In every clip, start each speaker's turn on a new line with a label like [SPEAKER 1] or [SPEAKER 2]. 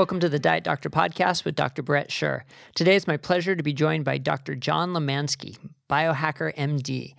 [SPEAKER 1] Welcome to the Diet Doctor podcast with Dr. Brett Scher. Today it's my pleasure to be joined by Dr. John Limansky, biohacker MD.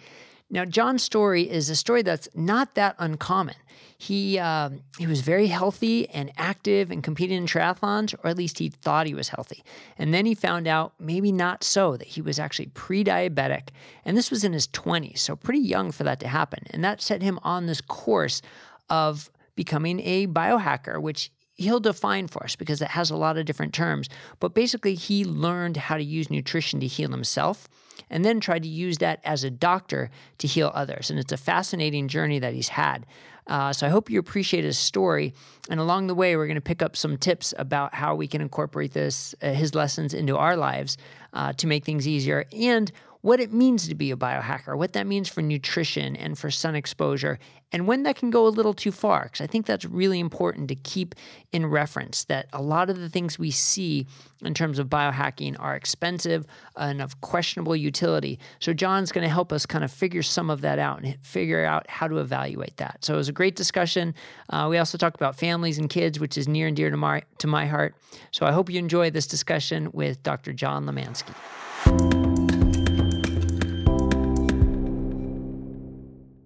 [SPEAKER 1] Now, John's story is a story that's not that uncommon. He uh, he was very healthy and active and competed in triathlons, or at least he thought he was healthy. And then he found out maybe not so that he was actually pre-diabetic, and this was in his 20s, so pretty young for that to happen. And that set him on this course of becoming a biohacker, which he'll define for us because it has a lot of different terms. But basically, he learned how to use nutrition to heal himself and then tried to use that as a doctor to heal others. And it's a fascinating journey that he's had. Uh, so I hope you appreciate his story. And along the way, we're going to pick up some tips about how we can incorporate this, uh, his lessons into our lives uh, to make things easier and what it means to be a biohacker, what that means for nutrition and for sun exposure, and when that can go a little too far. Because I think that's really important to keep in reference that a lot of the things we see in terms of biohacking are expensive and of questionable utility. So, John's going to help us kind of figure some of that out and figure out how to evaluate that. So, it was a great discussion. Uh, we also talked about families and kids, which is near and dear to my, to my heart. So, I hope you enjoy this discussion with Dr. John Limansky.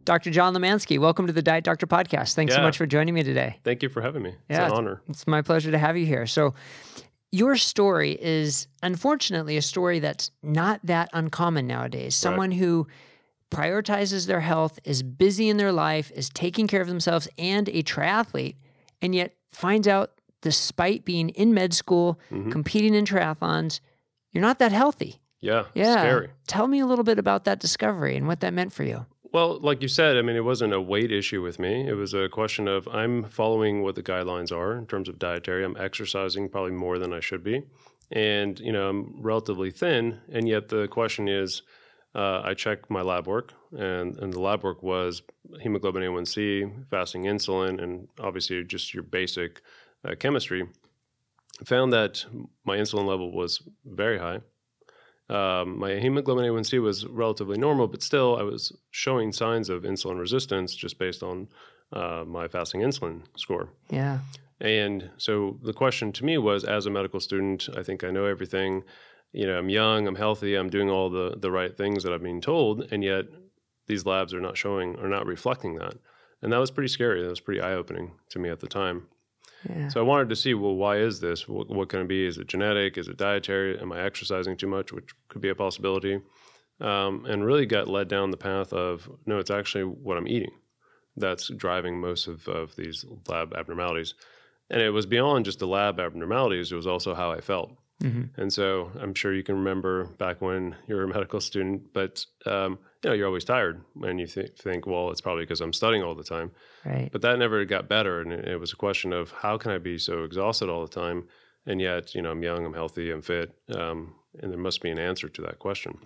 [SPEAKER 1] Dr. John Limansky, welcome to the Diet Doctor podcast. Thanks yeah. so much for joining me today.
[SPEAKER 2] Thank you for having me. It's yeah, an honor.
[SPEAKER 1] It's my pleasure to have you here. So, your story is unfortunately a story that's not that uncommon nowadays. Someone right. who prioritizes their health, is busy in their life, is taking care of themselves, and a triathlete, and yet finds out despite being in med school, mm-hmm. competing in triathlons, you're not that healthy.
[SPEAKER 2] Yeah, yeah. Scary.
[SPEAKER 1] Tell me a little bit about that discovery and what that meant for you.
[SPEAKER 2] Well, like you said, I mean, it wasn't a weight issue with me. It was a question of I'm following what the guidelines are in terms of dietary. I'm exercising probably more than I should be. And, you know, I'm relatively thin. And yet the question is, uh, I checked my lab work, and, and the lab work was hemoglobin A1C, fasting insulin, and obviously just your basic uh, chemistry. Found that my insulin level was very high um, my hemoglobin A1C was relatively normal, but still I was showing signs of insulin resistance just based on uh, my fasting insulin score.
[SPEAKER 1] Yeah.
[SPEAKER 2] And so the question to me was, as a medical student, I think I know everything. You know, I'm young, I'm healthy, I'm doing all the the right things that I've been told, and yet these labs are not showing, are not reflecting that. And that was pretty scary. That was pretty eye opening to me at the time. So I wanted to see, well, why is this? What, what, can it be? Is it genetic? Is it dietary? Am I exercising too much, which could be a possibility? Um, and really got led down the path of no, it's actually what I'm eating that's driving most of, of these lab abnormalities. And it was beyond just the lab abnormalities; it was also how I felt. Mm-hmm. And so I'm sure you can remember back when you were a medical student, but um, you know, you're always tired and you th- think, well, it's probably because I'm studying all the time.
[SPEAKER 1] Right.
[SPEAKER 2] But that never got better. And it, it was a question of how can I be so exhausted all the time? And yet, you know, I'm young, I'm healthy, I'm fit. Um, and there must be an answer to that question.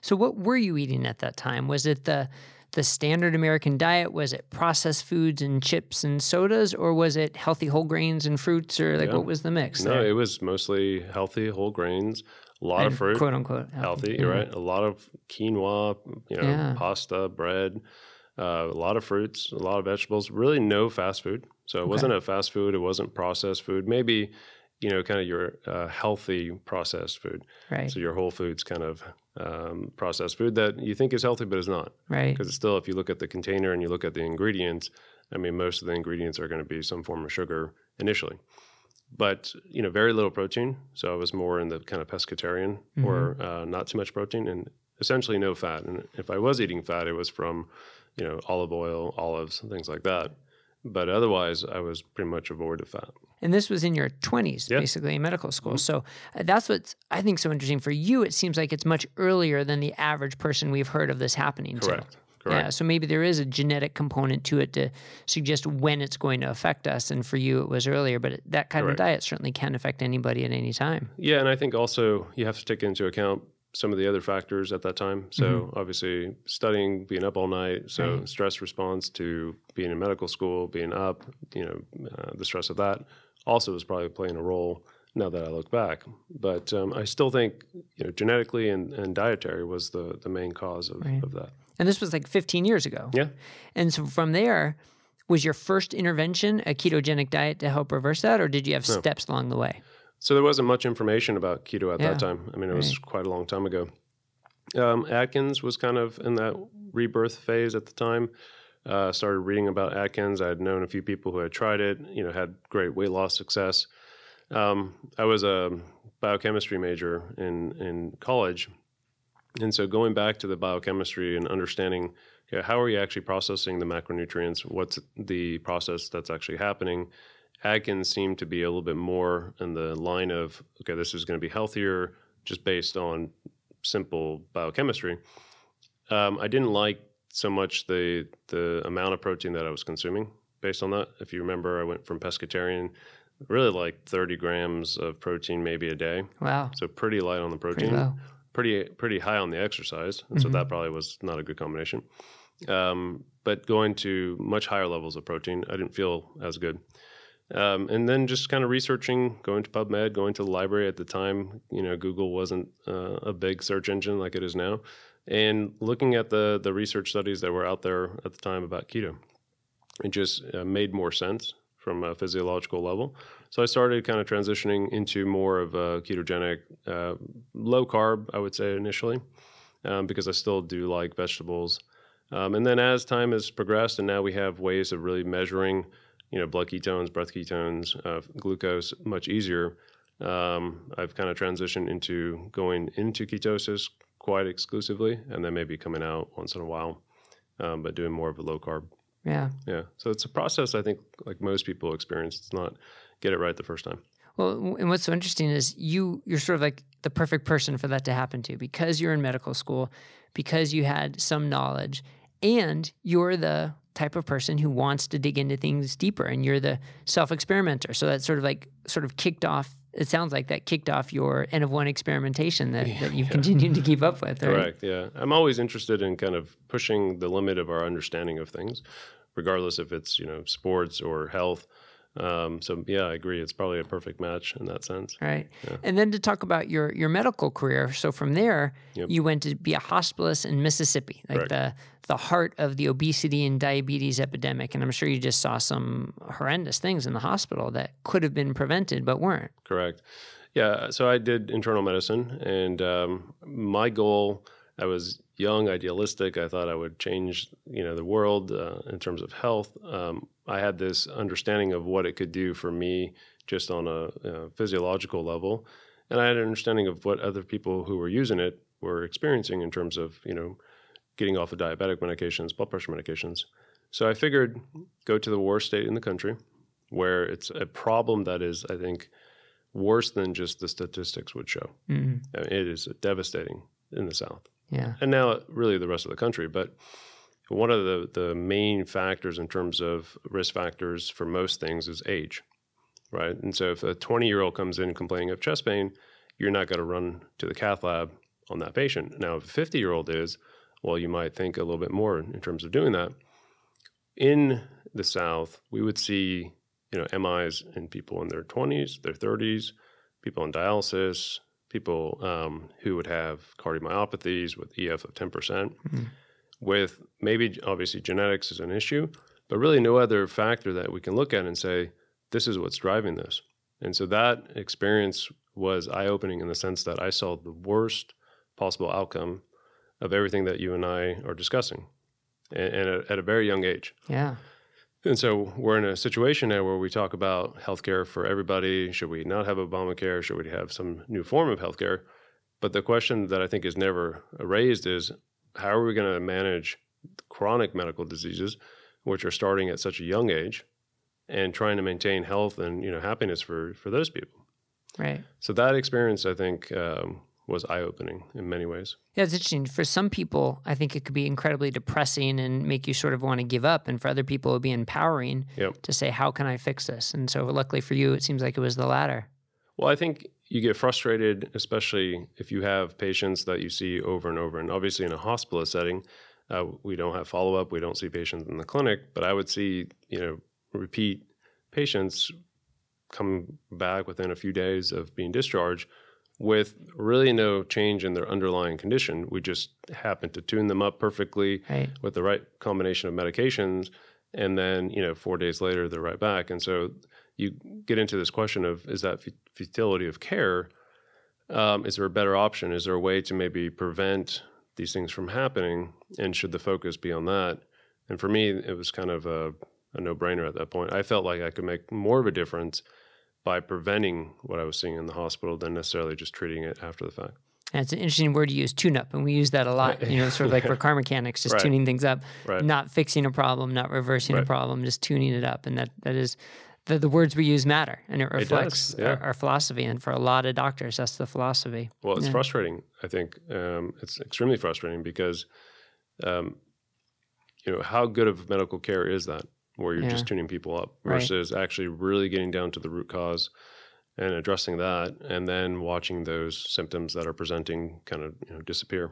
[SPEAKER 1] So, what were you eating at that time? Was it the the standard American diet? Was it processed foods and chips and sodas, or was it healthy whole grains and fruits, or like yeah. what was the mix?
[SPEAKER 2] No, there? it was mostly healthy whole grains, a lot
[SPEAKER 1] and
[SPEAKER 2] of fruit,
[SPEAKER 1] quote unquote
[SPEAKER 2] healthy, healthy right? A lot of quinoa, you know, yeah. pasta, bread, uh, a lot of fruits, a lot of vegetables. Really, no fast food. So it okay. wasn't a fast food. It wasn't processed food. Maybe you know, kind of your uh, healthy processed food.
[SPEAKER 1] Right.
[SPEAKER 2] So your whole foods kind of um, processed food that you think is healthy, but is not.
[SPEAKER 1] Right.
[SPEAKER 2] Because it's still, if you look at the container and you look at the ingredients, I mean, most of the ingredients are going to be some form of sugar initially. But you know, very little protein. So I was more in the kind of pescatarian mm-hmm. or uh, not too much protein and essentially no fat. And if I was eating fat, it was from you know olive oil, olives, things like that but otherwise i was pretty much a void of fat
[SPEAKER 1] and this was in your 20s yeah. basically in medical school mm-hmm. so uh, that's what i think so interesting for you it seems like it's much earlier than the average person we've heard of this happening
[SPEAKER 2] correct
[SPEAKER 1] to.
[SPEAKER 2] Correct.
[SPEAKER 1] Yeah, so maybe there is a genetic component to it to suggest when it's going to affect us. And for you, it was earlier, but that kind Correct. of diet certainly can affect anybody at any time.
[SPEAKER 2] Yeah, and I think also you have to take into account some of the other factors at that time. So mm-hmm. obviously studying, being up all night, so right. stress response to being in medical school, being up, you know, uh, the stress of that also was probably playing a role. Now that I look back, but um, I still think you know genetically and, and dietary was the the main cause of, right. of that.
[SPEAKER 1] And this was like 15 years ago.
[SPEAKER 2] Yeah.
[SPEAKER 1] And so from there, was your first intervention a ketogenic diet to help reverse that, or did you have
[SPEAKER 2] No.
[SPEAKER 1] steps along the way?
[SPEAKER 2] So there wasn't much information about keto at
[SPEAKER 1] Yeah.
[SPEAKER 2] that time. I mean, it was
[SPEAKER 1] Right.
[SPEAKER 2] quite a long time ago. Um, Atkins was kind of in that rebirth phase at the time. Uh, started reading about Atkins. I had known a few people who had tried it. You know, had great weight loss success. Um, I was a biochemistry major in in college, and so going back to the biochemistry and understanding okay, how are you actually processing the macronutrients? What's the process that's actually happening? Atkins seemed to be a little bit more in the line of okay, this is going to be healthier just based on simple biochemistry. Um, I didn't like so much the the amount of protein that I was consuming based on that. If you remember, I went from pescatarian, really like 30 grams of protein maybe a day,
[SPEAKER 1] Wow,
[SPEAKER 2] so pretty light on the
[SPEAKER 1] pretty
[SPEAKER 2] protein
[SPEAKER 1] low.
[SPEAKER 2] pretty pretty high on the exercise, and so
[SPEAKER 1] Mhm.
[SPEAKER 2] that probably was not a good combination. Um, but going to much higher levels of protein, I didn't feel as good. Um, and then just kind of researching, going to PubMed, going to the library at the time. You know, Google wasn't uh, a big search engine like it is now, and looking at the the research studies that were out there at the time about keto, it just uh, made more sense from a physiological level. So I started kind of transitioning into more of a ketogenic, uh, low carb, I would say initially, um, because I still do like vegetables. Um, and then as time has progressed, and now we have ways of really measuring, you know, blood ketones, breath ketones, uh, glucose much easier. Um, I've kind of transitioned into going into ketosis quite exclusively, and then maybe coming out once in a while, um, but doing more of a low carb.
[SPEAKER 1] Yeah.
[SPEAKER 2] Yeah. So it's a process I think like most people experience. It's not get it right the first time.
[SPEAKER 1] Well, and what's so interesting is you you're sort of like the perfect person for that to happen to because you're in medical school, because you had some knowledge, and you're the type of person who wants to dig into things deeper, and you're the self experimenter. So that sort of like sort of kicked off. It sounds like that kicked off your N of one experimentation that, that you've continued to keep up with. Right?
[SPEAKER 2] Correct. Yeah. I'm always interested in kind of pushing the limit of our understanding of things, regardless if it's, you know, sports or health. Um, so yeah, I agree. It's probably a perfect match in that sense.
[SPEAKER 1] Right.
[SPEAKER 2] Yeah.
[SPEAKER 1] And then to talk about your your medical career. So from there,
[SPEAKER 2] Yep.
[SPEAKER 1] you went to be a hospitalist in Mississippi, like
[SPEAKER 2] Correct.
[SPEAKER 1] the the heart of the obesity and diabetes epidemic. And I'm sure you just saw some horrendous things in the hospital that could have been prevented but weren't.
[SPEAKER 2] Correct. Yeah. So I did internal medicine, and um, my goal. I was young, idealistic. I thought I would change, you know, the world uh, in terms of health. Um, I had this understanding of what it could do for me, just on a, uh physiological level, and I had an understanding of what other people who were using it were experiencing in terms of, you know, getting off of diabetic medications, blood pressure medications. So I figured go to the worst state in the country, where it's a problem that is, I think, worse than just the statistics would show.
[SPEAKER 1] Mm,
[SPEAKER 2] I mean, it is devastating in the South,
[SPEAKER 1] yeah.
[SPEAKER 2] and now really the rest of the country. But one of the the main factors in terms of risk factors for most things is age, right? And so if a 20 year old comes in complaining of chest pain, you're not going to run to the cath lab on that patient. Now, if a 50 year old is, well, you might think a little bit more in terms of doing that. In the South, we would see, you know, MIs in people in their 20s, their 30s, people on dialysis, people um, who would have cardiomyopathies with EF of 10%,
[SPEAKER 1] Mhm.
[SPEAKER 2] with maybe obviously genetics is an issue, but really no other factor that we can look at and say, this is what's driving this. And so that experience was eye opening in the sense that I saw the worst possible outcome of everything that you and I are discussing, and, and at, at a very young age.
[SPEAKER 1] Yeah.
[SPEAKER 2] And so we're in a situation now where we talk about healthcare for everybody. Should we not have Obamacare? Should we have some new form of healthcare? But the question that I think is never raised is how are we going to manage chronic medical diseases, which are starting at such a young age, and trying to maintain health and you know happiness for for those people?
[SPEAKER 1] Right.
[SPEAKER 2] So that experience, I think, um, was eye opening in many ways.
[SPEAKER 1] Yeah, it's interesting. For some people, I think it could be incredibly depressing and make you sort of want to give up. And for other people, it would be empowering
[SPEAKER 2] Yep.
[SPEAKER 1] to say, How can I fix this? And so, luckily for you, it seems like it was the latter.
[SPEAKER 2] Well, I think you get frustrated, especially if you have patients that you see over and over. And obviously, in a hospital setting, uh, we don't have follow up. We don't see patients in the clinic, but I would see, you know, repeat patients come back within a few days of being discharged with really no change in their underlying condition. We just happen to tune them up perfectly
[SPEAKER 1] Right.
[SPEAKER 2] with the right combination of medications, and then you know four days later they're right back. And so you get into this question of is that futility of care? Um, is there a better option? Is there a way to maybe prevent these things from happening? And should the focus be on that? And for me, it was kind of a, a no brainer at that point. I felt like I could make more of a difference by preventing what I was seeing in the hospital than necessarily just treating it after the fact.
[SPEAKER 1] And it's an interesting word to use, tune up, and we use that a lot. You know, sort of like for car mechanics, just right. tuning things up, right. not fixing a problem, not reversing right. a problem, just tuning it up, and that that is the, the words we use matter, and it reflects it yeah. our, our, philosophy. And for a lot of doctors, that's the philosophy.
[SPEAKER 2] Well, it's yeah. frustrating. I think um, it's extremely frustrating because, um, you know, how good of medical care is that? Where you're yeah. just tuning people up versus actually really getting down to the root cause and addressing that, and then watching those symptoms that are presenting kind of you know, disappear.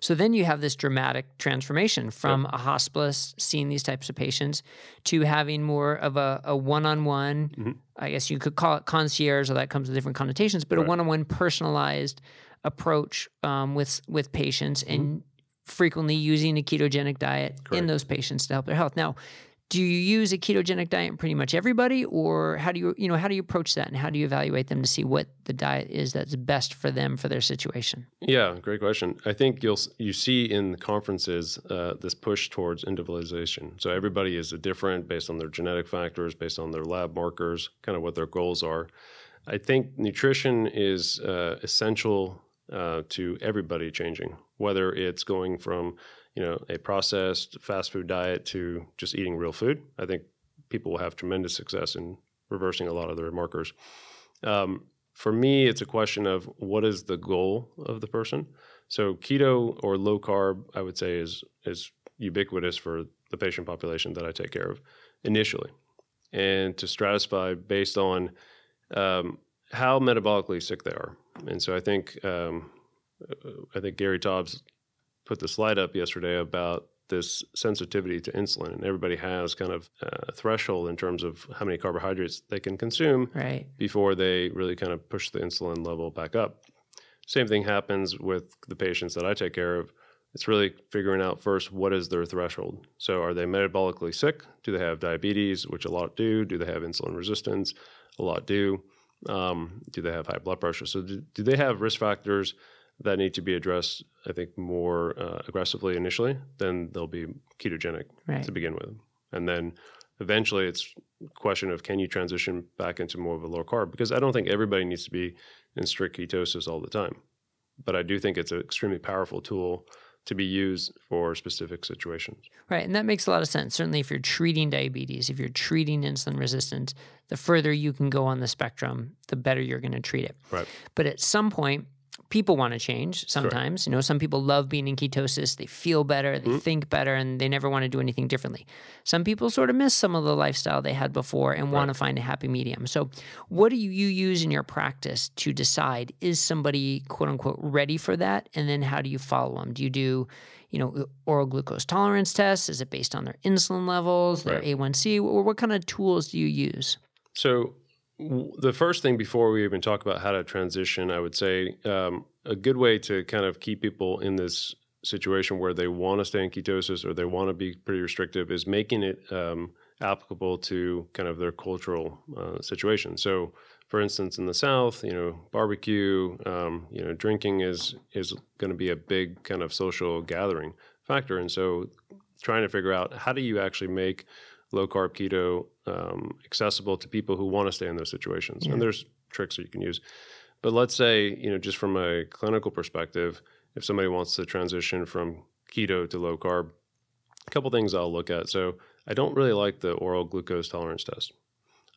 [SPEAKER 1] So then you have this dramatic transformation from a hospice seeing these types of patients to having more of a, a one-on-one. Mm-hmm. I guess you could call it concierge, or that comes with different connotations, but right. a one-on-one personalized approach um, with with patients mm-hmm. and frequently using a ketogenic diet Correct. in those patients to help their health. Now, do you use a ketogenic diet in pretty much everybody or how do you you know how do you approach that and how do you evaluate them to see what the diet is that's best for them for their situation?
[SPEAKER 2] Yeah great question. I think you'll you see in the conferences uh, this push towards individualization. So everybody is different based on their genetic factors based on their lab markers kind of what their goals are. I think nutrition is uh, essential uh, to everybody changing whether it's going from you know a processed fast food diet to just eating real food, I think people will have tremendous success in reversing a lot of their markers. Um, for me, it's a question of what is the goal of the person. So keto or low carb, I would say, is is ubiquitous for the patient population that I take care of initially, and to stratify based on um, how metabolically sick they are. And so I think um, I think Gary Taubes put the slide up yesterday about this sensitivity to insulin, and everybody has kind of a threshold in terms of how many carbohydrates they can consume
[SPEAKER 1] right.
[SPEAKER 2] before they really kind of push the insulin level back up. Same thing happens with the patients that I take care of. It's really figuring out first what is their threshold. So, are they metabolically sick? Do they have diabetes, which a lot do? Do they have insulin resistance? A lot do. Um, do they have high blood pressure? So, do, do they have risk factors that need to be addressed, I think, more uh, aggressively initially, then they'll be ketogenic right. to begin with. And then eventually it's a question of can you transition back into more of a low carb? Because I don't think everybody needs to be in strict ketosis all the time. But I do think it's an extremely powerful tool to be used for specific situations.
[SPEAKER 1] Right. And that makes a lot of sense. Certainly, if you're treating diabetes, if you're treating insulin resistance, the further you can go on the spectrum, the better you're going to treat it.
[SPEAKER 2] Right.
[SPEAKER 1] But at some point, people want to change sometimes. Sure. You know, some people love being in ketosis. They feel better, they mm-hmm. think better, and they never want to do anything differently. Some people sort of miss some of the lifestyle they had before and right. want to find a happy medium. So, what do you use in your practice to decide is somebody quote unquote ready for that? And then how do you follow them? Do you do you know, oral glucose tolerance tests? Is it based on their insulin levels, their right. A1C? Or what kind of tools do you use?
[SPEAKER 2] So the first thing before we even talk about how to transition, I would say um, a good way to kind of keep people in this situation where they want to stay in ketosis or they want to be pretty restrictive is making it um, applicable to kind of their cultural uh, situation. So, for instance, in the South, you know, barbecue, um, you know, drinking is is going to be a big kind of social gathering factor, and so trying to figure out how do you actually make low carb keto um, accessible to people who want to stay in those situations. Yeah. And there's tricks that you can use. But let's say, you know, just from a clinical perspective, if somebody wants to transition from keto to low carb, a couple things I'll look at. So I don't really like the oral glucose tolerance test.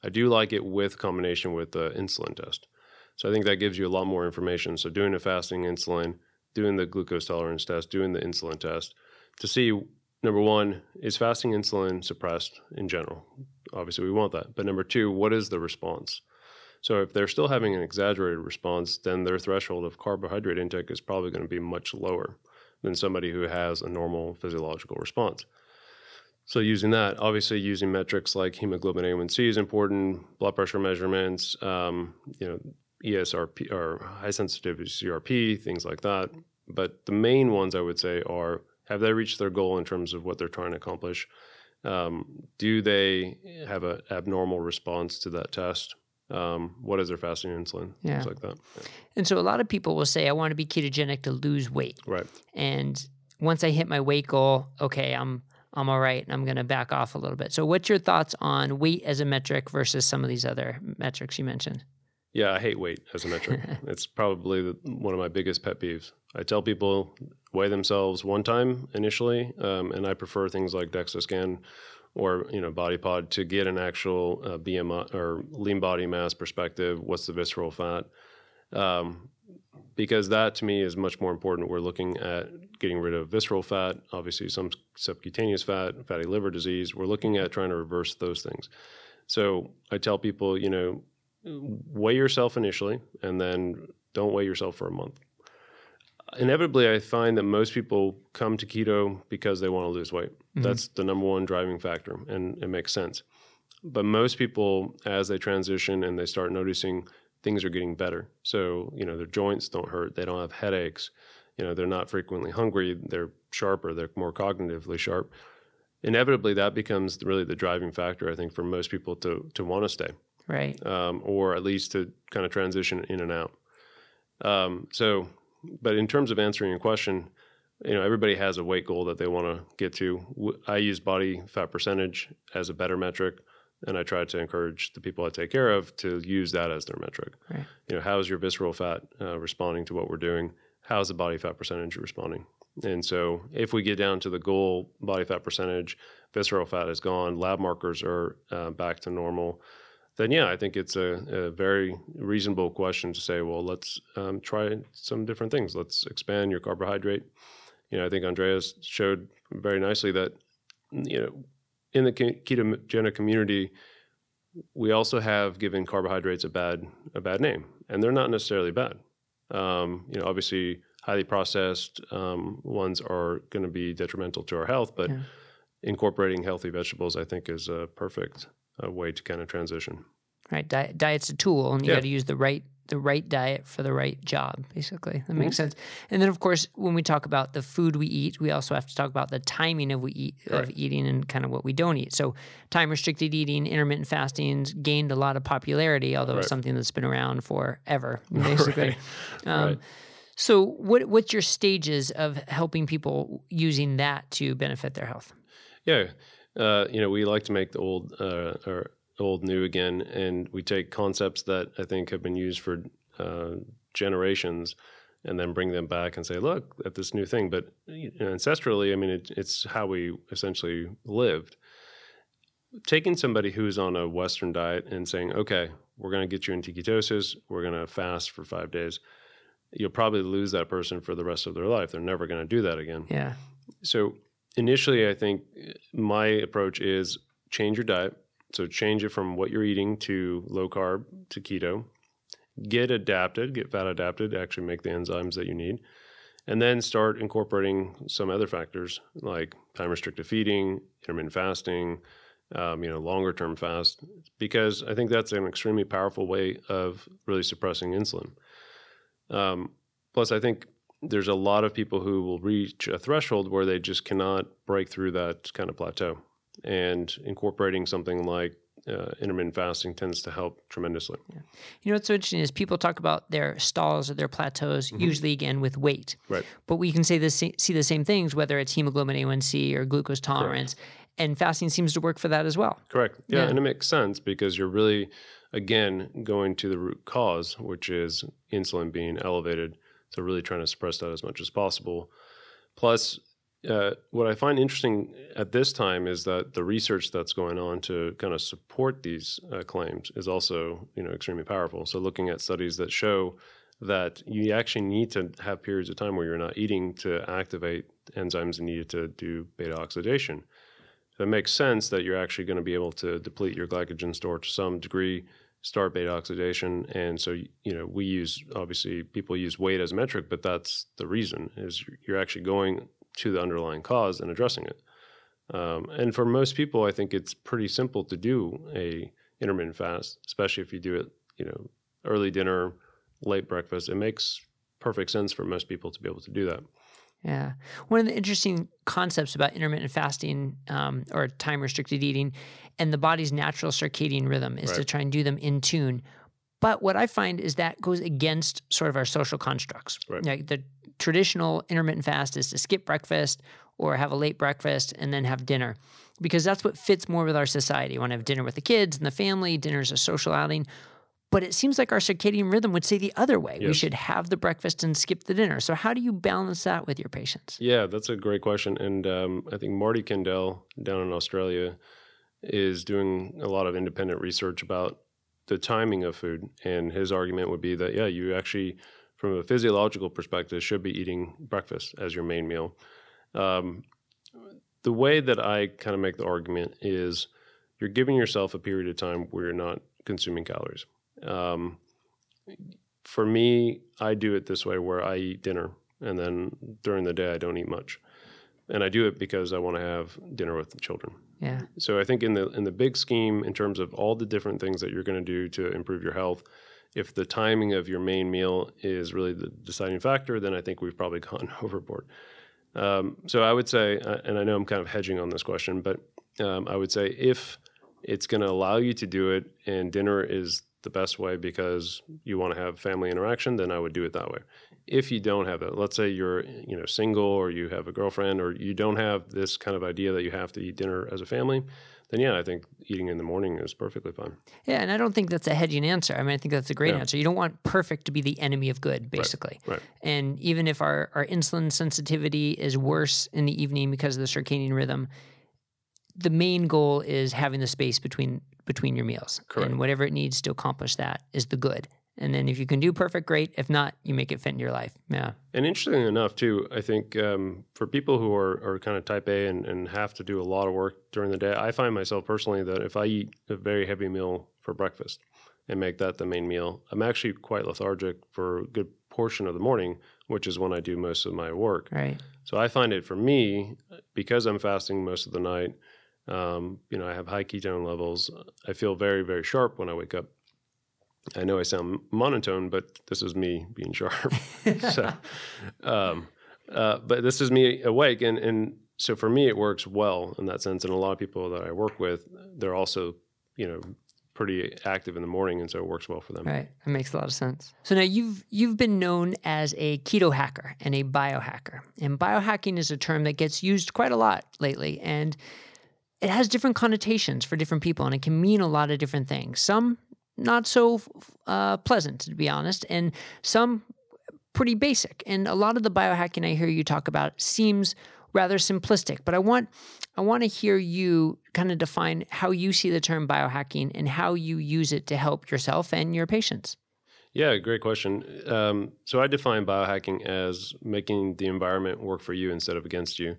[SPEAKER 2] I do like it with combination with the insulin test. So I think that gives you a lot more information. So doing a fasting insulin, doing the glucose tolerance test, doing the insulin test to see number one, is fasting insulin suppressed in general? Obviously, we want that. But number two, what is the response? So if they're still having an exaggerated response, then their threshold of carbohydrate intake is probably going to be much lower than somebody who has a normal physiological response. So using that, obviously using metrics like hemoglobin A1C is important, blood pressure measurements, um, you know, ESRP or high sensitivity CRP, things like that. But the main ones I would say are have they reached their goal in terms of what they're trying to accomplish? Um, do they have an abnormal response to that test? Um, what is their fasting insulin?
[SPEAKER 1] Yeah.
[SPEAKER 2] Things like that. Yeah.
[SPEAKER 1] And so a lot of people will say, I want to be ketogenic to lose weight.
[SPEAKER 2] Right.
[SPEAKER 1] And once I hit my weight goal, okay, I'm I'm all right and I'm going to back off a little bit. So what's your thoughts on weight as a metric versus some of these other metrics you mentioned?
[SPEAKER 2] Yeah, I hate weight as a metric. it's probably the, one of my biggest pet peeves. I tell people weigh themselves one time initially, um, and I prefer things like DEXA scan or you know Bod Pod to get an actual uh, BMI or lean body mass perspective. What's the visceral fat? Um, because that to me is much more important. We're looking at getting rid of visceral fat, obviously some subcutaneous fat, fatty liver disease. We're looking at trying to reverse those things. So I tell people, you know, weigh yourself initially and then don't weigh yourself for a month. Inevitably, I find that most people come to keto because they want to lose weight. Mm-hmm. That's the number one driving factor, and it makes sense. But most people, as they transition and they start noticing things are getting better, so you know their joints don't hurt, they don't have headaches, you know they're not frequently hungry, they're sharper, they're more cognitively sharp. Inevitably, that becomes really the driving factor, I think, for most people to to want to stay
[SPEAKER 1] right?
[SPEAKER 2] Um, or at least to kind of transition in and out. Um, so, but in terms of answering your question, you know, everybody has a weight goal that they want to get to. I use body fat percentage as a better metric, and I try to encourage the people I take care of to use that as their metric.
[SPEAKER 1] Right.
[SPEAKER 2] You know, how is your visceral fat uh, responding to what we're doing? How is the body fat percentage responding? And so, if we get down to the goal body fat percentage, visceral fat is gone, lab markers are uh, back to normal then yeah, I think it's a, a very reasonable question to say, well, let's um, try some different things. Let's expand your carbohydrate. You know, I think Andreas showed very nicely that you know in the ketogenic community, we also have given carbohydrates a bad a bad name, and they're not necessarily bad. Um, you know, obviously, highly processed um, ones are going to be detrimental to our health, but yeah. incorporating healthy vegetables, I think, is a perfect a way to kind of transition.
[SPEAKER 1] Right, diet, diet's a tool, and you yeah. got to use the right the right diet for the right job. Basically, that makes mm-hmm. sense. And then, of course, when we talk about the food we eat, we also have to talk about the timing of we eat right. of eating and kind of what we don't eat. So, time restricted eating, intermittent fasting gained a lot of popularity, although right. it's something that's been around forever, basically.
[SPEAKER 2] right. Um,
[SPEAKER 1] so, what what's your stages of helping people using that to benefit their health?
[SPEAKER 2] Yeah, uh, you know, we like to make the old uh, or old new again, and we take concepts that I think have been used for uh, generations, and then bring them back and say, look at this new thing. But you know, ancestrally, I mean, it, it's how we essentially lived. Taking somebody who's on a Western diet and saying, okay, we're going to get you into ketosis, we're going to fast for five days. You'll probably lose that person for the rest of their life. They're never going to do that again.
[SPEAKER 1] Yeah.
[SPEAKER 2] So initially, I think my approach is change your diet. So change it from what you're eating to low carb to keto. Get adapted, get fat adapted, actually make the enzymes that you need. And then start incorporating some other factors like time restricted feeding, intermittent fasting, um, you know, longer term fast, because I think that's an extremely powerful way of really suppressing insulin. Um, plus, I think there's a lot of people who will reach a threshold where they just cannot break through that kind of plateau. And incorporating something like uh, intermittent fasting tends to help tremendously.
[SPEAKER 1] Yeah. You know what's so interesting is people talk about their stalls or their plateaus, mm-hmm. usually again with weight.
[SPEAKER 2] Right.
[SPEAKER 1] But we can say this, see the same things, whether it's hemoglobin A1C or glucose tolerance. Correct. And fasting seems to work for that as well.
[SPEAKER 2] Correct. Yeah, yeah, and it makes sense because you're really, again, going to the root cause, which is insulin being elevated so really trying to suppress that as much as possible. Plus, uh, what I find interesting at this time is that the research that's going on to kind of support these uh, claims is also, you know, extremely powerful. So looking at studies that show that you actually need to have periods of time where you're not eating to activate enzymes needed to do beta oxidation. So it makes sense that you're actually going to be able to deplete your glycogen store to some degree start beta oxidation. And so, you know, we use obviously people use weight as a metric, but that's the reason is you're actually going to the underlying cause and addressing it. Um, and for most people, I think it's pretty simple to do a intermittent fast, especially if you do it, you know, early dinner, late breakfast. It makes perfect sense for most people to be able to do that.
[SPEAKER 1] Yeah. One of the interesting concepts about intermittent fasting um, or time restricted eating and the body's natural circadian rhythm is right. to try and do them in tune. But what I find is that goes against sort of our social constructs.
[SPEAKER 2] Right.
[SPEAKER 1] Like the traditional intermittent fast is to skip breakfast or have a late breakfast and then have dinner because that's what fits more with our society. You want to have dinner with the kids and the family, dinner's a social outing. But it seems like our circadian rhythm would say the other way. Yes. We should have the breakfast and skip the dinner. So, how do you balance that with your patients?
[SPEAKER 2] Yeah, that's a great question. And um, I think Marty Kendall down in Australia is doing a lot of independent research about the timing of food. And his argument would be that, yeah, you actually, from a physiological perspective, should be eating breakfast as your main meal. Um, the way that I kind of make the argument is you're giving yourself a period of time where you're not consuming calories. Um, for me, I do it this way where I eat dinner and then during the day I don't eat much. And I do it because I want to have dinner with the children.
[SPEAKER 1] Yeah.
[SPEAKER 2] So I think in the in the big scheme, in terms of all the different things that you're going to do to improve your health, if the timing of your main meal is really the deciding factor, then I think we've probably gone overboard. Um, so I would say, uh, and I know I'm kind of hedging on this question, but um, I would say if it's going to allow you to do it and dinner is the best way because you want to have family interaction, then I would do it that way. If you don't have that, let's say you're you know single or you have a girlfriend or you don't have this kind of idea that you have to eat dinner as a family, then yeah, I think eating in the morning is perfectly fine.
[SPEAKER 1] Yeah, and I don't think that's a hedging answer. I mean, I think that's a great yeah. answer. You don't want perfect to be the enemy of good, basically.
[SPEAKER 2] Right. right.
[SPEAKER 1] And even if our, our insulin sensitivity is worse in the evening because of the circadian rhythm, the main goal is having the space between between your meals.
[SPEAKER 2] Correct.
[SPEAKER 1] And whatever it needs to accomplish that is the good. And then if you can do perfect, great. If not, you make it fit into your life. Yeah.
[SPEAKER 2] And interestingly enough, too, I think um, for people who are, are kind of type A and, and have to do a lot of work during the day, I find myself personally that if I eat a very heavy meal for breakfast and make that the main meal, I'm actually quite lethargic for a good portion of the morning, which is when I do most of my work.
[SPEAKER 1] Right.
[SPEAKER 2] So I find it for me, because I'm fasting most of the night, um, you know, I have high ketone levels. I feel very, very sharp when I wake up. I know I sound monotone, but this is me being sharp. so, um, uh, but this is me awake, and and so for me it works well in that sense. And a lot of people that I work with, they're also, you know, pretty active in the morning, and so it works well for them.
[SPEAKER 1] Right, that makes a lot of sense. So now you've you've been known as a keto hacker and a biohacker, and biohacking is a term that gets used quite a lot lately, and it has different connotations for different people and it can mean a lot of different things. Some not so uh, pleasant, to be honest, and some pretty basic. And a lot of the biohacking I hear you talk about seems rather simplistic, but I want I want to hear you kind of define how you see the term biohacking and how you use it to help yourself and your patients.
[SPEAKER 2] Yeah, great question. Um, so I define biohacking as making the environment work for you instead of against you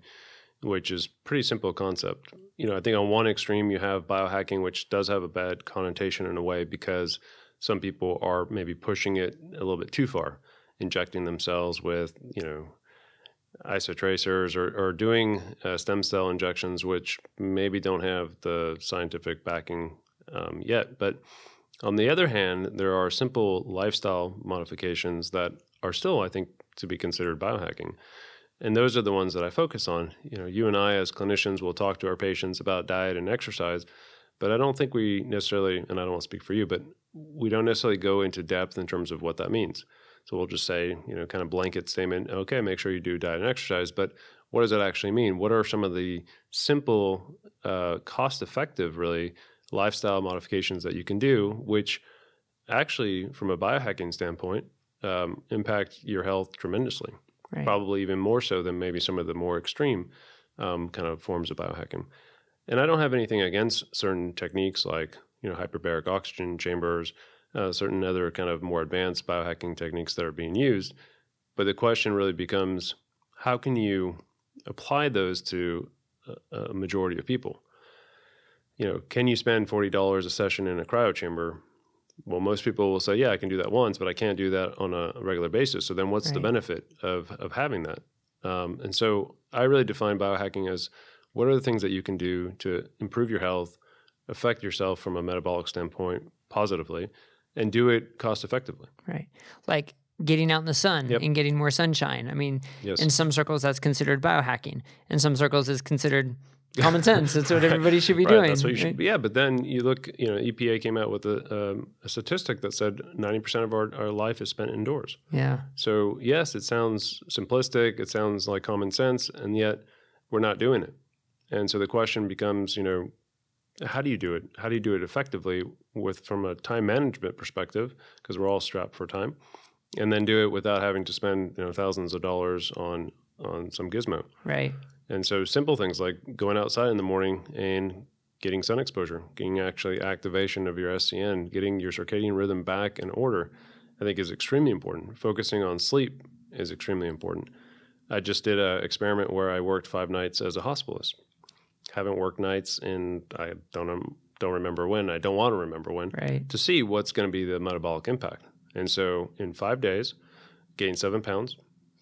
[SPEAKER 2] which is pretty simple concept. You know, I think on one extreme you have biohacking, which does have a bad connotation in a way because some people are maybe pushing it a little bit too far, injecting themselves with you know isotracers or, or doing uh, stem cell injections, which maybe don't have the scientific backing um, yet. But on the other hand, there are simple lifestyle modifications that are still, I think, to be considered biohacking and those are the ones that I focus on. You know, you and I as clinicians will talk to our patients about diet and exercise, but I don't think we necessarily, and I don't want to speak for you, but we don't necessarily go into depth in terms of what that means. So we'll just say, you know, kind of blanket statement, okay, make sure you do diet and exercise, but what does that actually mean? What are some of the simple, uh, cost effective, really, lifestyle modifications that you can do, which actually, from a biohacking standpoint, um, impact your health tremendously? Right. probably even more so than maybe some of the more extreme um, kind of forms of biohacking. And I don't have anything against certain techniques like you know hyperbaric oxygen chambers, uh, certain other kind of more advanced biohacking techniques that are being used. But the question really becomes, how can you apply those to a, majority of people? You know, can you spend forty dollars a session in a cryo chamber well, most people will say, yeah, I can do that once, but I can't do that on a regular basis. So then what's right. the benefit of, of having that? Um, and so I really define biohacking as what are the things that you can do to improve your health, affect yourself from a metabolic standpoint positively, and do it cost effectively.
[SPEAKER 1] Right. Like getting out in the sun
[SPEAKER 2] Yep.
[SPEAKER 1] and getting more sunshine. I mean,
[SPEAKER 2] Yes.
[SPEAKER 1] in some circles that's considered biohacking. In some circles it's considered common sense. That's what everybody should be
[SPEAKER 2] right,
[SPEAKER 1] doing.
[SPEAKER 2] That's what you should.
[SPEAKER 1] right?
[SPEAKER 2] Yeah, but then you look. You know, EPA came out with a, um, a statistic that said ninety percent of our, our life is spent indoors.
[SPEAKER 1] Yeah.
[SPEAKER 2] So yes, it sounds simplistic. It sounds like common sense, and yet we're not doing it. And so the question becomes, you know, how do you do it? How do you do it effectively with from a time management perspective? Because we're all strapped for time, and then do it without having to spend you know thousands of dollars on on some gizmo.
[SPEAKER 1] Right.
[SPEAKER 2] And so simple things like going outside in the morning and getting sun exposure, getting actually activation of your SCN, getting your circadian rhythm back in order, I think is extremely important. Focusing on sleep is extremely important. I just did an experiment where I worked five nights as a hospitalist. Haven't worked nights and I don't don't remember when. I don't want to remember when
[SPEAKER 1] Right.
[SPEAKER 2] to see what's going to be the metabolic impact. And so in five days, gained seven pounds,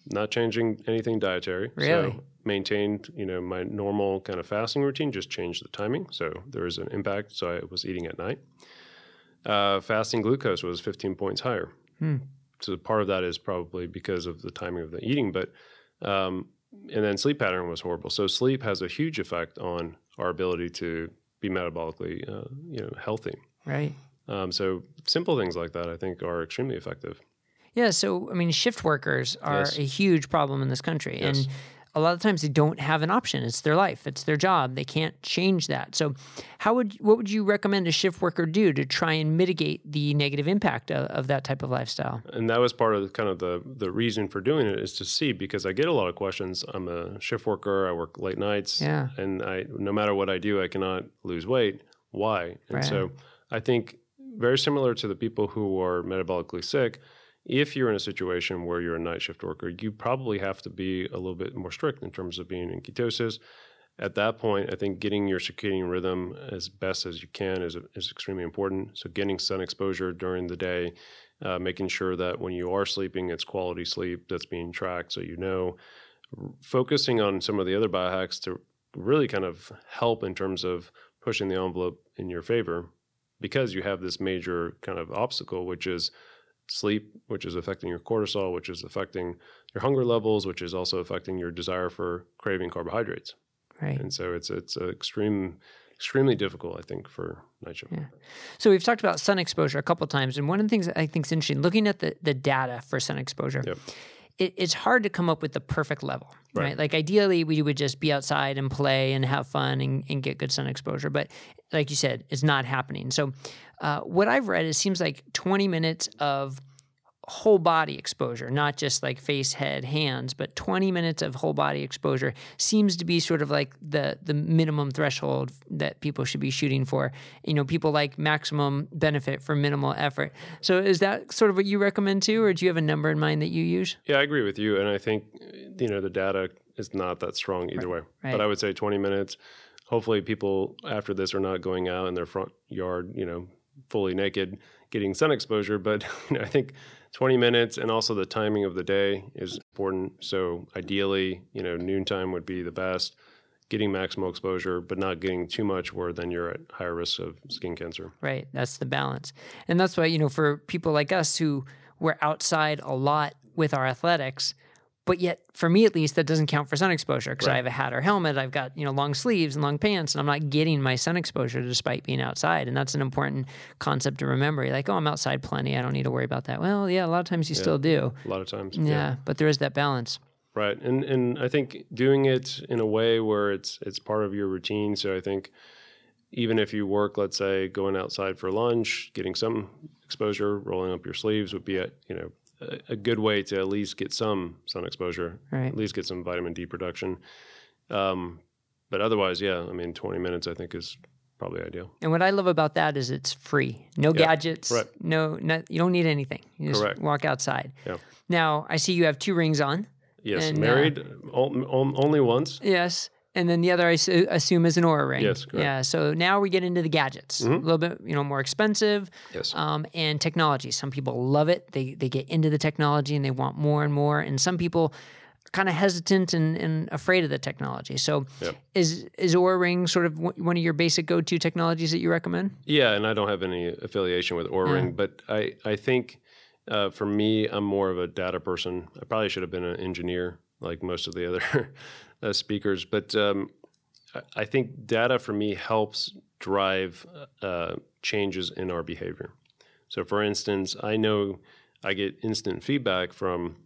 [SPEAKER 2] not changing anything dietary.
[SPEAKER 1] Really?
[SPEAKER 2] So maintained, you know, my normal kind of fasting routine, just changed the timing. So there was an impact. So I was eating at night. Uh, fasting glucose was 15 points higher.
[SPEAKER 1] Hmm.
[SPEAKER 2] So part of that is probably because of the timing of the eating, but um, and then sleep pattern was horrible. So sleep has a huge effect on our ability to be metabolically, uh, you know, healthy.
[SPEAKER 1] Right.
[SPEAKER 2] Um, so simple things like that, I think, are extremely effective.
[SPEAKER 1] Yeah, so I mean, shift workers are
[SPEAKER 2] Yes.
[SPEAKER 1] a huge problem in this country,
[SPEAKER 2] Yes.
[SPEAKER 1] and a lot of times they don't have an option. It's their life, it's their job. They can't change that. So, how would what would you recommend a shift worker do to try and mitigate the negative impact of, of that type of lifestyle?
[SPEAKER 2] And that was part of the, kind of the the reason for doing it is to see because I get a lot of questions. I'm a shift worker. I work late nights.
[SPEAKER 1] Yeah.
[SPEAKER 2] And I no matter what I do, I cannot lose weight. Why? And
[SPEAKER 1] Right.
[SPEAKER 2] so I think very similar to the people who are metabolically sick. If you're in a situation where you're a night shift worker, you probably have to be a little bit more strict in terms of being in ketosis. At that point, I think getting your circadian rhythm as best as you can is, is extremely important. So, getting sun exposure during the day, uh, making sure that when you are sleeping, it's quality sleep that's being tracked so you know. R- Focusing on some of the other biohacks to really kind of help in terms of pushing the envelope in your favor because you have this major kind of obstacle, which is sleep, which is affecting your cortisol, which is affecting your hunger levels, which is also affecting your desire for craving carbohydrates.
[SPEAKER 1] Right.
[SPEAKER 2] And so it's it's extreme extremely difficult, I think, for night shift.
[SPEAKER 1] Yeah. So we've talked about sun exposure a couple times, and one of the things that I think is interesting, looking at the the data for sun exposure,
[SPEAKER 2] Yep.
[SPEAKER 1] It, it's hard to come up with the perfect level, right.
[SPEAKER 2] Right.
[SPEAKER 1] Like ideally, we would just be outside and play and have fun and, and get good sun exposure, but like you said, it's not happening. So uh, what I've read, it seems like 20 minutes of whole body exposure, not just like face, head, hands, but 20 minutes of whole body exposure seems to be sort of like the the minimum threshold that people should be shooting for. You know, people like maximum benefit for minimal effort. So is that sort of what you recommend too, or do you have a number in mind that you use?
[SPEAKER 2] Yeah, I agree with you, and I think you know the data is not that strong either way.
[SPEAKER 1] right.
[SPEAKER 2] But I would say 20 minutes. Hopefully, people after this are not going out in their front yard, you know, fully naked, getting sun exposure. But you know, I think 20 minutes, and also the timing of the day is important. So ideally, you know, noontime would be the best. Getting maximal exposure, but not getting too much where then you're at higher risk of skin cancer.
[SPEAKER 1] Right. That's the balance. And that's why, you know, for people like us who we're outside a lot with our athletics, but yet for me at least, that doesn't count for sun exposure because I have a hat or helmet. I've got, you know, long sleeves and long pants, and I'm not getting my sun exposure despite being outside. And that's an important concept to remember. You're like, oh, I'm outside plenty. I don't need to worry about that. Well, yeah, a lot of times you still do.
[SPEAKER 2] A lot of times.
[SPEAKER 1] Yeah. But there is that balance.
[SPEAKER 2] Right, and and I think doing it in a way where it's it's part of your routine. So I think even if you work, let's say, going outside for lunch, getting some exposure, rolling up your sleeves would be a you know a, a good way to at least get some sun exposure,
[SPEAKER 1] Right.
[SPEAKER 2] at least get some vitamin D production. Um, but otherwise, yeah, I mean, twenty minutes I think is probably ideal.
[SPEAKER 1] And what I love about that is it's free. No
[SPEAKER 2] Yeah,
[SPEAKER 1] gadgets.
[SPEAKER 2] right.
[SPEAKER 1] No, you don't need anything. You just
[SPEAKER 2] Correct.
[SPEAKER 1] walk outside.
[SPEAKER 2] Yeah.
[SPEAKER 1] Now, I see you have two rings on.
[SPEAKER 2] Yes,
[SPEAKER 1] And, uh,
[SPEAKER 2] married on, only once.
[SPEAKER 1] Yes. And then the other I su- assume is an Oura ring.
[SPEAKER 2] Yes, correct. Mm-hmm.
[SPEAKER 1] Yeah. So now we get into the gadgets. A little bit, you know, more expensive.
[SPEAKER 2] Yes.
[SPEAKER 1] Um, and technology. Some people love it. They they get into the technology and they want more and more. And some people kind of hesitant and, and afraid of the technology. So
[SPEAKER 2] Yep.
[SPEAKER 1] is is Oura Ring sort of one one of your basic go to technologies that you recommend?
[SPEAKER 2] Yeah, and I don't have any affiliation with Oura Ring, but I, I think Uh, for me, I'm more of a data person. I probably should have been an engineer like most of the other uh, speakers, but um, I think data for me helps drive uh, changes in our behavior. So, for instance, I know I get instant feedback from,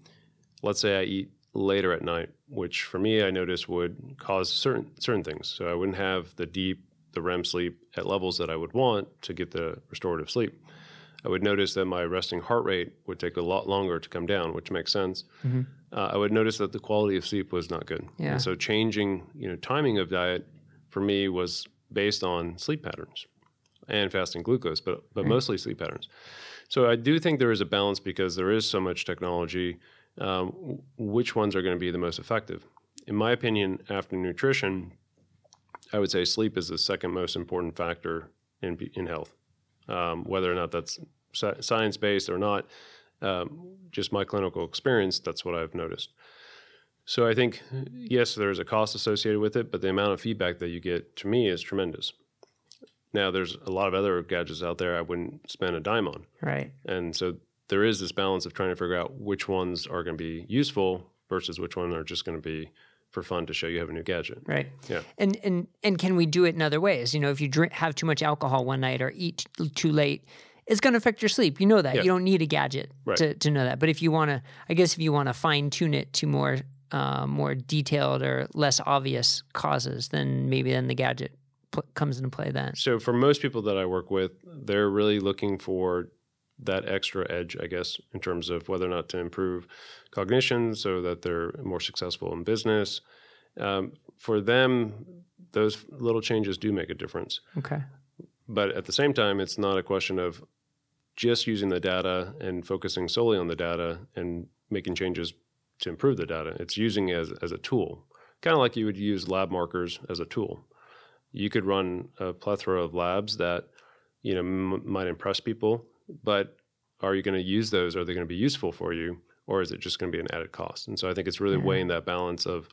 [SPEAKER 2] let's say, I eat later at night, which for me I noticed would cause certain certain things. So I wouldn't have the deep, the REM sleep at levels that I would want to get the restorative sleep. I would notice that my resting heart rate would take a lot longer to come down, which makes sense. Mm-hmm. Uh, I would notice that the quality of sleep was not good.
[SPEAKER 1] Yeah.
[SPEAKER 2] And so changing, you know, timing of diet for me was based on sleep patterns and fasting glucose, but but right. mostly sleep patterns. So I do think there is a balance because there is so much technology. Um, which ones are going to be the most effective? In my opinion, after nutrition, I would say sleep is the second most important factor in in health. Um, whether or not that's science based or not, um, just my clinical experience, that's what I've noticed. So I think yes, there's a cost associated with it, but the amount of feedback that you get to me is tremendous. Now, there's a lot of other gadgets out there I wouldn't spend a dime on.
[SPEAKER 1] Right.
[SPEAKER 2] And so there is this balance of trying to figure out which ones are going to be useful versus which ones are just going to be for fun to show you have a new gadget.
[SPEAKER 1] Right.
[SPEAKER 2] Yeah.
[SPEAKER 1] And and and can we do it in other ways? You know, if you drink have too much alcohol one night or eat too late, it's going to affect your sleep. You know that. Yeah. You don't need a gadget right. to to know that. But if you want to, I guess if you want to fine tune it to more uh, more detailed or less obvious causes, then maybe then the gadget pl- comes into play then?
[SPEAKER 2] So for most people that I work with, they're really looking for that extra edge, I guess, in terms of whether or not to improve cognition so that they're more successful in business. Um, for them, those little changes do make a difference.
[SPEAKER 1] Okay.
[SPEAKER 2] But at the same time, it's not a question of just using the data and focusing solely on the data and making changes to improve the data. It's using it as, as a tool, kind of like you would use lab markers as a tool you could run a plethora of labs that you know m- might impress people, but are you going to use those? Are they going to be useful for you, or is it just going to be an added cost? And so I think it's really weighing that balance of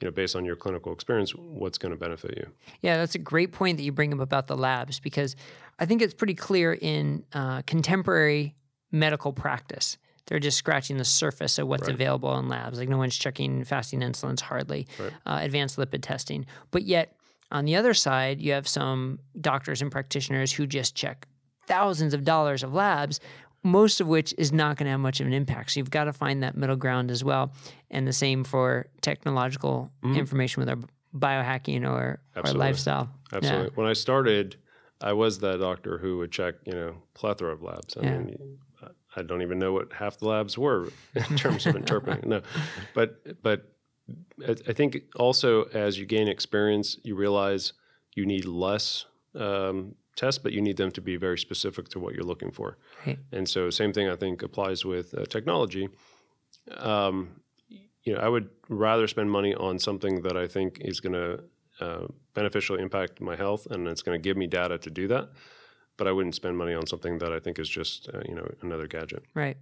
[SPEAKER 2] you know, based on your clinical experience, what's going to benefit you.
[SPEAKER 1] Yeah, that's a great point that you bring up about the labs because I think it's pretty clear in uh, contemporary medical practice. They're just scratching the surface of what's right. available in labs. Like no one's checking fasting insulins hardly, right. uh, advanced lipid testing. But yet, on the other side, you have some doctors and practitioners who just check thousands of dollars of labs, most of which is not going to have much of an impact. So you've got to find that middle ground as well. And the same for technological mm-hmm. information with our biohacking or, our lifestyle.
[SPEAKER 2] Absolutely. Yeah. When I started, I was that doctor who would check, you know, plethora of labs. I yeah. mean, I don't even know what half the labs were in terms of interpreting. No, but but I think also as you gain experience, you realize you need less um, tests, but you need them to be very specific to what you're looking for. Right. And so, same thing I think applies with uh, technology. Um, you know, I would rather spend money on something that I think is going to uh, beneficially impact my health, and it's going to give me data to do that. But I wouldn't spend money on something that I think is just uh, you know another gadget.
[SPEAKER 1] Right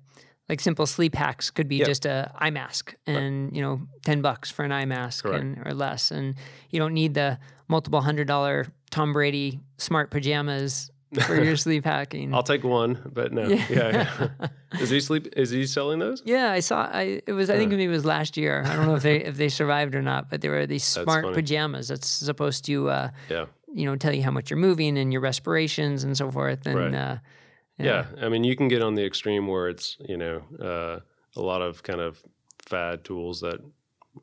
[SPEAKER 1] like simple sleep hacks could be yep. just a eye mask and right. you know 10 bucks for an eye mask and, or less. And you don't need the multiple hundred dollar tom brady smart pajamas for your sleep hacking.
[SPEAKER 2] I'll take one but no. Yeah, yeah, yeah. is he sleep is he selling those?
[SPEAKER 1] Yeah i saw i it was i think maybe it was last year. I don't know if they if they survived or not but there were these smart that's pajamas that's supposed to uh yeah. you know tell you how much you're moving and your respirations and so forth. And right. uh
[SPEAKER 2] yeah. yeah. I mean, you can get on the extreme where it's you know uh, a lot of kind of fad tools that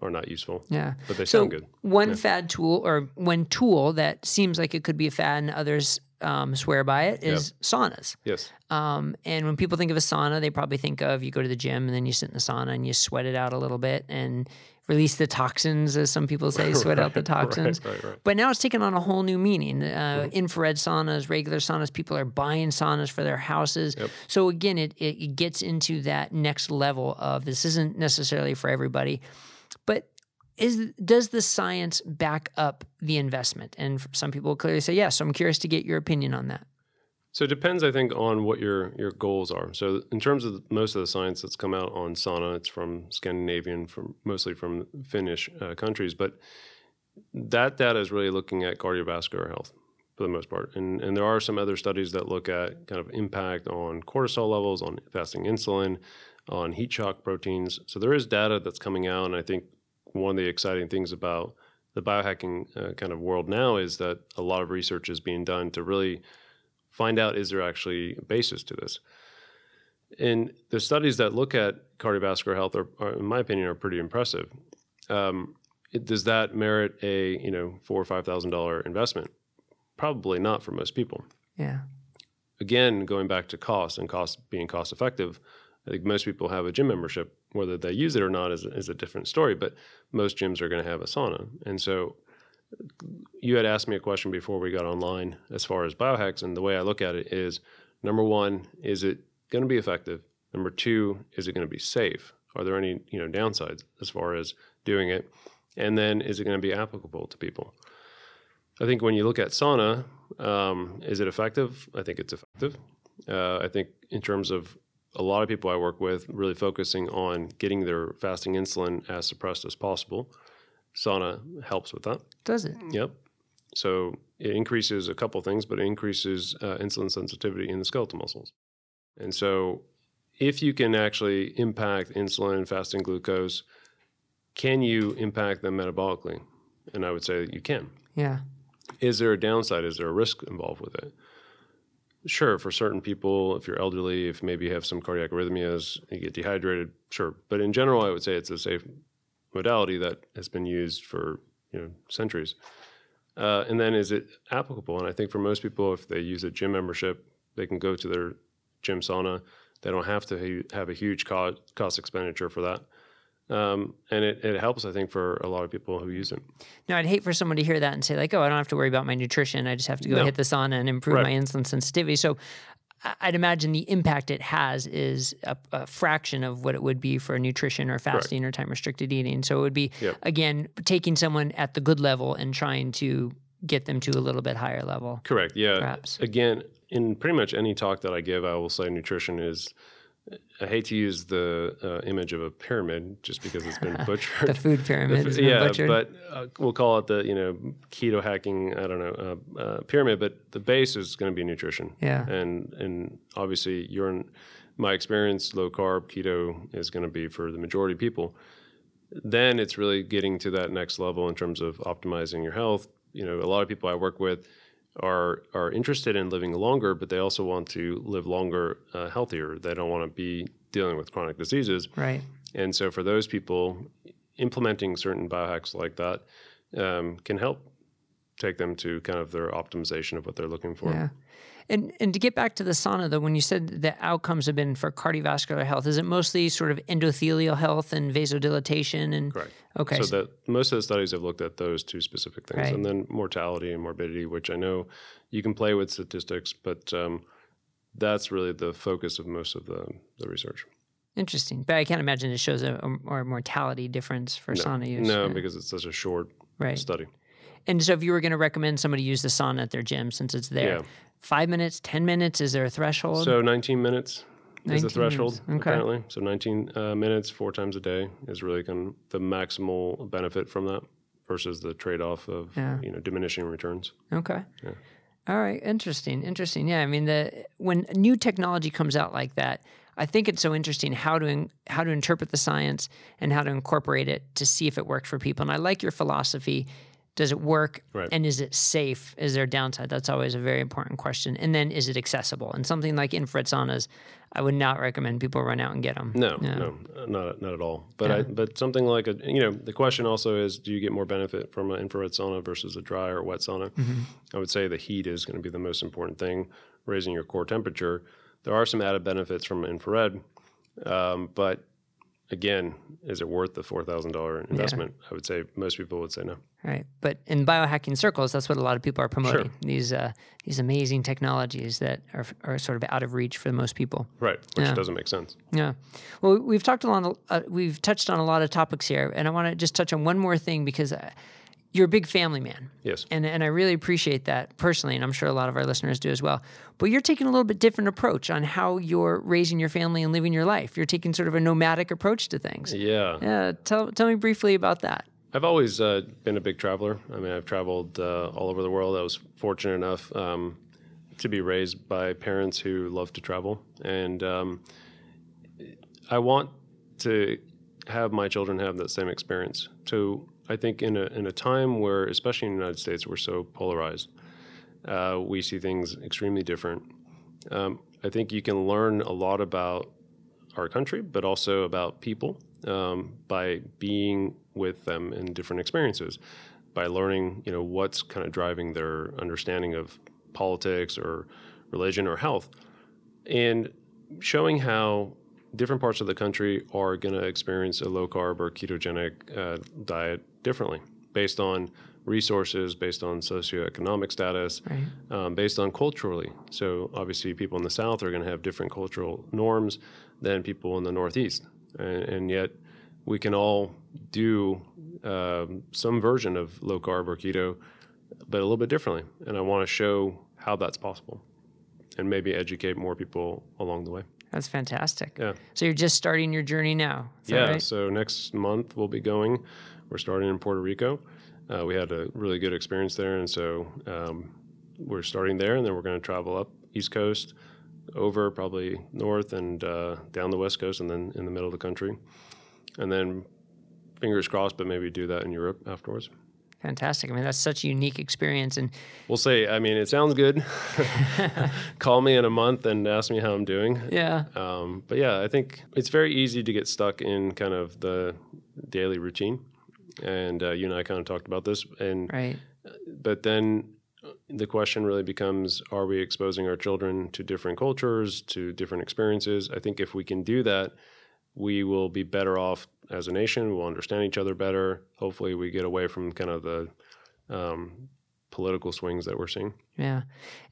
[SPEAKER 2] are not useful.
[SPEAKER 1] Yeah,
[SPEAKER 2] but they
[SPEAKER 1] so
[SPEAKER 2] sound good.
[SPEAKER 1] One
[SPEAKER 2] yeah.
[SPEAKER 1] fad tool or one tool that seems like it could be a fad and others um, swear by it is saunas.
[SPEAKER 2] Yes.
[SPEAKER 1] Um, and when people think of a sauna, they probably think of you go to the gym and then you sit in the sauna and you sweat it out a little bit and release the toxins, as some people say, sweat right, out the toxins. Right, right, but now it's taken on a whole new meaning. Uh, mm-hmm. Infrared saunas, regular saunas, people are buying saunas for their houses. Yep. So again, it, it gets into that next level of this isn't necessarily for everybody. But is does the science back up the investment? And some people clearly say yes. So I'm curious to get your opinion on that.
[SPEAKER 2] So it depends, I think, on what your your goals are. So in terms of most of the science that's come out on sauna, it's from Scandinavian, from mostly from Finnish uh, countries, but that data is really looking at cardiovascular health. for the most part. And and there are some other studies that look at kind of impact on cortisol levels, on fasting insulin, on heat shock proteins. So there is data that's coming out, and I think one of the exciting things about the biohacking uh, kind of world now is that a lot of research is being done to really find out is there actually a basis to this. And the studies that look at cardiovascular health are, are in my opinion, are pretty impressive. Um, it, does that merit a you know four or five thousand dollar investment? Probably not for most people.
[SPEAKER 1] Yeah.
[SPEAKER 2] Again, going back to cost and cost being cost effective, I think most people have a gym membership. Whether they use it or not is, is a different story. But most gyms are going to have a sauna, and so you had asked me a question before we got online as far as biohacks, and the way I look at it is: number one, is it going to be effective? Number two, is it going to be safe? Are there any you know downsides as far as doing it? And then, is it going to be applicable to people? I think when you look at sauna, um, is it effective? I think it's effective. Uh, I think in terms of a lot of people I work with, really focusing on getting their fasting insulin as suppressed as possible. Sauna helps with that.
[SPEAKER 1] Does it?
[SPEAKER 2] Yep. So it increases a couple things, but it increases uh, insulin sensitivity in the skeletal muscles. And so if you can actually impact insulin, and fasting glucose, can you impact them metabolically? And I would say that you can.
[SPEAKER 1] Yeah.
[SPEAKER 2] Is there a downside? Is there a risk involved with it? Sure, for certain people, if you're elderly, if maybe you have some cardiac arrhythmias, you get dehydrated, sure. But in general, I would say it's a safe modality that has been used for you know centuries. Uh, and then is it applicable? And I think for most people, if they use a gym membership, they can go to their gym sauna. They don't have to have a huge cost, cost expenditure for that. Um, and it, it helps, I think, for a lot of people who use it.
[SPEAKER 1] Now, I'd hate for someone to hear that and say, like, oh, I don't have to worry about my nutrition. I just have to go
[SPEAKER 2] No.
[SPEAKER 1] hit the sauna and improve
[SPEAKER 2] Right.
[SPEAKER 1] my insulin sensitivity. So I'd imagine the impact it has is a, a fraction of what it would be for nutrition or fasting or time restricted eating. So it would be,
[SPEAKER 2] Yep.
[SPEAKER 1] again, taking someone at the good level and trying to get them to a little bit higher level.
[SPEAKER 2] Correct. Yeah.
[SPEAKER 1] Perhaps.
[SPEAKER 2] Again, in pretty much any talk that I give, I will say nutrition is. I hate to use the uh, image of a pyramid just because it's been butchered.
[SPEAKER 1] The food pyramid has been
[SPEAKER 2] yeah,
[SPEAKER 1] butchered.
[SPEAKER 2] but uh, we'll call it the you know keto hacking. I don't know uh, uh, pyramid, but the base is going to be nutrition.
[SPEAKER 1] Yeah.
[SPEAKER 2] and and obviously, you're in my experience. Low carb keto is going to be for the majority of people. Then it's really getting to that next level in terms of optimizing your health. You know, a lot of people I work with are are interested in living longer, but they also want to live longer, uh, healthier. They don't want to be dealing with chronic diseases.
[SPEAKER 1] right.
[SPEAKER 2] And so for those people, implementing certain biohacks like that um, can help take them to kind of their optimization of what they're looking for.
[SPEAKER 1] Yeah. And and to get back to the sauna though, when you said the outcomes have been for cardiovascular health, is it mostly sort of endothelial health and vasodilatation and
[SPEAKER 2] Correct.
[SPEAKER 1] Okay.
[SPEAKER 2] So that most of the studies have looked at those two specific things,
[SPEAKER 1] Right.
[SPEAKER 2] and then mortality and morbidity, which I know you can play with statistics, but um, that's really the focus of most of the, the research.
[SPEAKER 1] Interesting, but I can't imagine it shows a, a, a mortality difference for sauna use.
[SPEAKER 2] No,
[SPEAKER 1] Yeah.
[SPEAKER 2] because it's such a short
[SPEAKER 1] right.
[SPEAKER 2] study.
[SPEAKER 1] And so, if you were going to recommend somebody use the sauna at their gym, since it's there,
[SPEAKER 2] Yeah.
[SPEAKER 1] Five minutes, ten minutes, is there a threshold?
[SPEAKER 2] So 19 minutes is the threshold.
[SPEAKER 1] Okay.
[SPEAKER 2] apparently. So 19 uh, minutes, four times a day, is really kind of the maximal benefit from that versus the trade-off of
[SPEAKER 1] Yeah.
[SPEAKER 2] you know diminishing returns.
[SPEAKER 1] Okay. All right. Interesting. Interesting. Yeah. I mean, the when new technology comes out like that, I think it's so interesting how to in, how to interpret the science and how to incorporate it to see if it works for people. And I like your philosophy. Does it work?
[SPEAKER 2] Right.
[SPEAKER 1] And is it safe? Is there a downside? That's always a very important question. And then is it accessible? And something like infrared saunas, I would not recommend people run out and get them.
[SPEAKER 2] No, no, uh, not not at all. But I, but something like a you know the question also is do you get more benefit from an infrared sauna versus a dry or wet sauna?
[SPEAKER 1] Mm-hmm.
[SPEAKER 2] I would say the heat is going to be the most important thing, raising your core temperature. There are some added benefits from infrared, um, but again, is it worth the four thousand dollar investment? I would say most people would say no.
[SPEAKER 1] Right. But in biohacking circles, that's what a lot of people are promoting.
[SPEAKER 2] Sure.
[SPEAKER 1] These uh, these amazing technologies that are, are sort of out of reach for most people.
[SPEAKER 2] Right, which
[SPEAKER 1] Yeah.
[SPEAKER 2] doesn't make sense.
[SPEAKER 1] Yeah. Well, we've talked a lot. Uh, we've touched on a lot of topics here, and I want to just touch on one more thing because uh, you're a big family man,
[SPEAKER 2] Yes.
[SPEAKER 1] and and I really appreciate that personally, and I'm sure a lot of our listeners do as well. But you're taking a little bit different approach on how you're raising your family and living your life. You're taking sort of a nomadic approach to things.
[SPEAKER 2] Yeah.
[SPEAKER 1] Yeah. Tell tell me briefly about that.
[SPEAKER 2] I've always uh, been a big traveler. I mean, I've traveled uh, all over the world. I was fortunate enough um, to be raised by parents who love to travel, and um, I want to have my children have that same experience. So I think in a in a time where, especially in the United States, we're so polarized, uh, we see things extremely different. Um, I think you can learn a lot about our country, but also about people um, by being with them in different experiences, by learning, you know, what's kind of driving their understanding of politics or religion or health, and showing how different parts of the country are going to experience a low carb or ketogenic uh, diet differently based on resources, based on socioeconomic status, right. um, based on culturally. So obviously, people in the South are going to have different cultural norms than people in the Northeast, and, and yet we can all do um, some version of low carb or keto, but a little bit differently. And I want to show how that's possible, and maybe educate more people along the way.
[SPEAKER 1] That's fantastic.
[SPEAKER 2] Yeah.
[SPEAKER 1] So you're just starting your journey now.
[SPEAKER 2] yeah.
[SPEAKER 1] Right?
[SPEAKER 2] So next month we'll be going. We're starting in Puerto Rico. Uh, we had a really good experience there, and so um, we're starting there, and then we're going to travel up East Coast, over probably north and uh, down the West Coast, and then in the middle of the country, and then fingers crossed, but maybe do that in Europe afterwards.
[SPEAKER 1] Fantastic. I mean, that's such a unique experience. And
[SPEAKER 2] we'll see. I mean, it sounds good. Call me in a month and ask me how I'm doing.
[SPEAKER 1] Yeah.
[SPEAKER 2] Um, but yeah, I think it's very easy to get stuck in kind of the daily routine. And uh, you and I kind of talked about this. And
[SPEAKER 1] right.
[SPEAKER 2] But then the question really becomes: Are we exposing our children to different cultures, to different experiences? I think if we can do that, we will be better off as a nation. We'll understand each other better. Hopefully, we get away from kind of the um, political swings that we're seeing.
[SPEAKER 1] Yeah.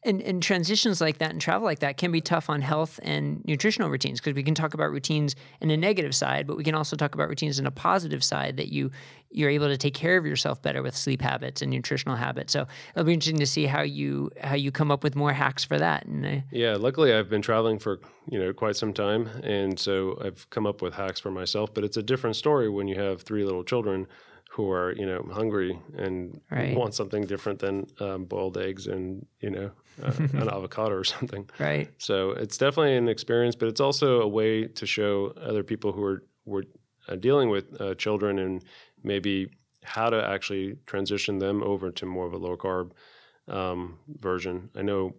[SPEAKER 1] And, and transitions like that and travel like that can be tough on health and nutritional routines because we can talk about routines in a negative side, but we can also talk about routines in a positive side that you you're able to take care of yourself better with sleep habits and nutritional habits. So it'll be interesting to see how you how you come up with more hacks for that. And uh,
[SPEAKER 2] yeah, luckily I've been traveling for you know quite some time, and so I've come up with hacks for myself. But it's a different story when you have three little children who are you know hungry and right. want something different than um, boiled eggs and you know uh, an avocado or something.
[SPEAKER 1] Right.
[SPEAKER 2] So it's definitely an experience, but it's also a way to show other people who are were uh, dealing with uh, children and maybe how to actually transition them over to more of a low carb um, version. I know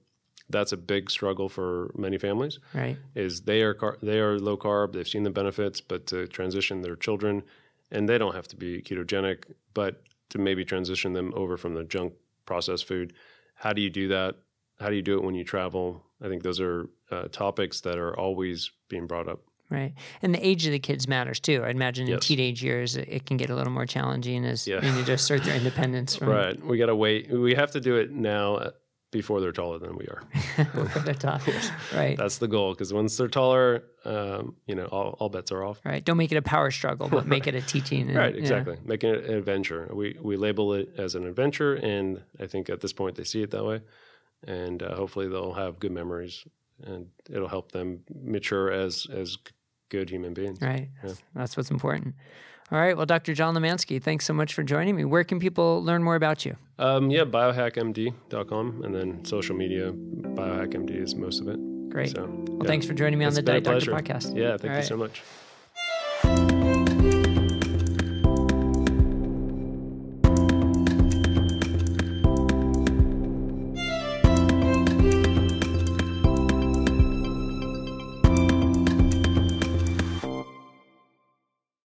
[SPEAKER 2] that's a big struggle for many families.
[SPEAKER 1] Right.
[SPEAKER 2] Is they are car- they are low carb, they've seen the benefits, but to transition their children, and they don't have to be ketogenic, but to maybe transition them over from the junk processed food. How do you do that? How do you do it when you travel? I think those are uh, topics that are always being brought up.
[SPEAKER 1] Right. And the age of the kids matters too. I imagine
[SPEAKER 2] yes.
[SPEAKER 1] in teenage years it can get a little more challenging as yeah. you need to assert their independence.
[SPEAKER 2] From... Right. We got to wait. We have to do it now before they're taller than we are.
[SPEAKER 1] they're taller. Right.
[SPEAKER 2] That's the goal because once they're taller, um, you know, all, all, bets are off.
[SPEAKER 1] Right. Don't make it a power struggle, but make it a teaching. And,
[SPEAKER 2] right. Exactly. Yeah. Making it an adventure. We, we label it as an adventure. And I think at this point they see it that way. And uh, hopefully they'll have good memories and it'll help them mature as, as good human beings.
[SPEAKER 1] Right. Yeah. That's what's important. All right. Well, Dr. John Limansky, thanks so much for joining me. Where can people learn more about you?
[SPEAKER 2] Um, yeah, biohackmd.com and then social media. Biohackmd is most of it.
[SPEAKER 1] Great. So, well, yeah. thanks for joining me on the Diet
[SPEAKER 2] Doctor
[SPEAKER 1] podcast.
[SPEAKER 2] Yeah, thank All you right. so much.